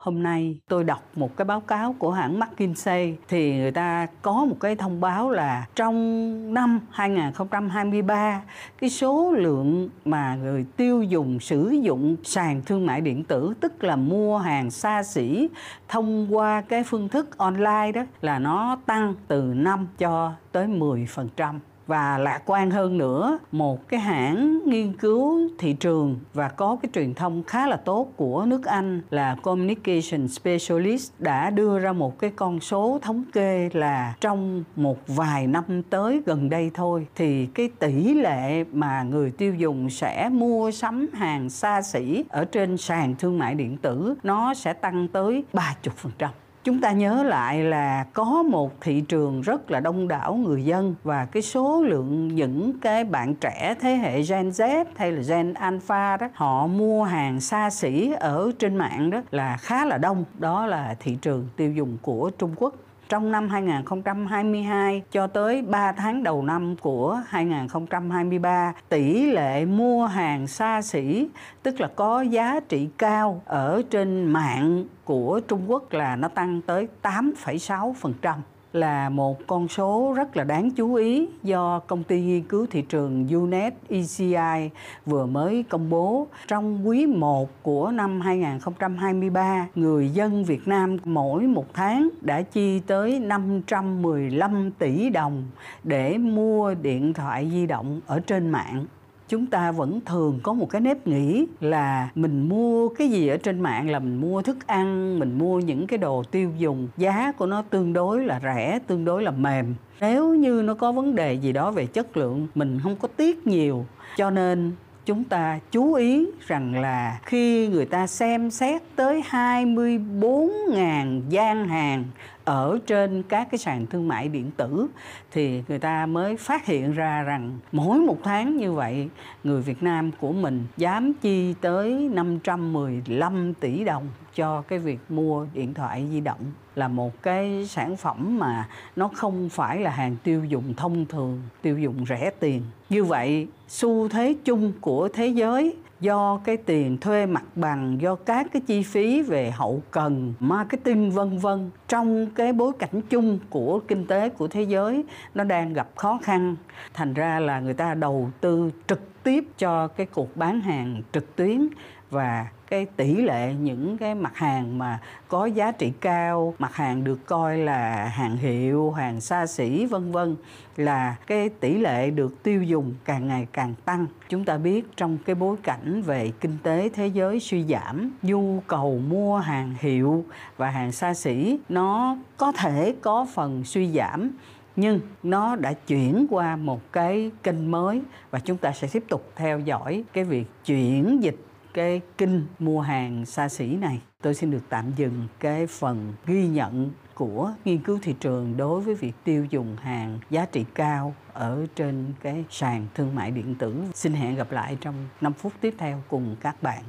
hôm nay tôi đọc một cái báo cáo của hãng McKinsey thì người ta có một cái thông báo là trong năm 2023 cái số lượng mà người tiêu dùng sử dụng sàn thương mại điện tử, tức là mua hàng xa xỉ thông qua cái phương thức online đó, là nó tăng từ 5 cho tới 10% và lạc quan hơn nữa, một cái hãng nghiên cứu thị trường và có cái truyền thông khá là tốt của nước Anh là Communication Specialist đã đưa ra một cái con số thống kê là trong một vài năm tới gần đây thôi, thì cái tỷ lệ mà người tiêu dùng sẽ mua sắm hàng xa xỉ ở trên sàn thương mại điện tử nó sẽ tăng tới 30% chúng ta nhớ lại là có một thị trường rất là đông đảo người dân và cái số lượng những cái bạn trẻ thế hệ Gen Z hay là Gen Alpha đó, họ mua hàng xa xỉ ở trên mạng đó là khá là đông. Đó là thị trường tiêu dùng của Trung Quốc trong năm 2022 cho tới 3 tháng đầu năm của 2023, tỷ lệ mua hàng xa xỉ, tức là có giá trị cao ở trên mạng của Trung Quốc là nó tăng tới 8,6% là một con số rất là đáng chú ý do công ty nghiên cứu thị trường UNED ECI vừa mới công bố. Trong quý 1 của năm 2023, người dân Việt Nam mỗi một tháng đã chi tới 515 tỷ đồng để mua điện thoại di động ở trên mạng chúng ta vẫn thường có một cái nếp nghĩ là mình mua cái gì ở trên mạng là mình mua thức ăn, mình mua những cái đồ tiêu dùng, giá của nó tương đối là rẻ, tương đối là mềm. Nếu như nó có vấn đề gì đó về chất lượng, mình không có tiếc nhiều. Cho nên chúng ta chú ý rằng là khi người ta xem xét tới 24.000 gian hàng ở trên các cái sàn thương mại điện tử thì người ta mới phát hiện ra rằng mỗi một tháng như vậy, người Việt Nam của mình dám chi tới 515 tỷ đồng cho cái việc mua điện thoại di động là một cái sản phẩm mà nó không phải là hàng tiêu dùng thông thường, tiêu dùng rẻ tiền. Như vậy, xu thế chung của thế giới do cái tiền thuê mặt bằng, do các cái chi phí về hậu cần, marketing, vân vân, trong cái bối cảnh chung của kinh tế của thế giới nó đang gặp khó khăn. Thành ra là người ta đầu tư trực tiếp cho cái cuộc bán hàng trực tuyến và cái tỷ lệ những cái mặt hàng mà có giá trị cao mặt hàng được coi là hàng hiệu, hàng xa xỉ, vân vân, là cái tỷ lệ được tiêu dùng càng ngày càng tăng. Chúng ta biết trong cái bối cảnh về kinh tế thế giới suy giảm, nhu cầu mua hàng hiệu và hàng xa xỉ nó có thể có phần suy giảm, nhưng nó đã chuyển qua một cái kênh mới và chúng ta sẽ tiếp tục theo dõi cái việc chuyển dịch cái kinh mua hàng xa xỉ này tôi xin được tạm dừng cái phần ghi nhận của nghiên cứu thị trường đối với việc tiêu dùng hàng giá trị cao ở trên cái sàn thương mại điện tử. Xin hẹn gặp lại trong 5 phút tiếp theo cùng các bạn.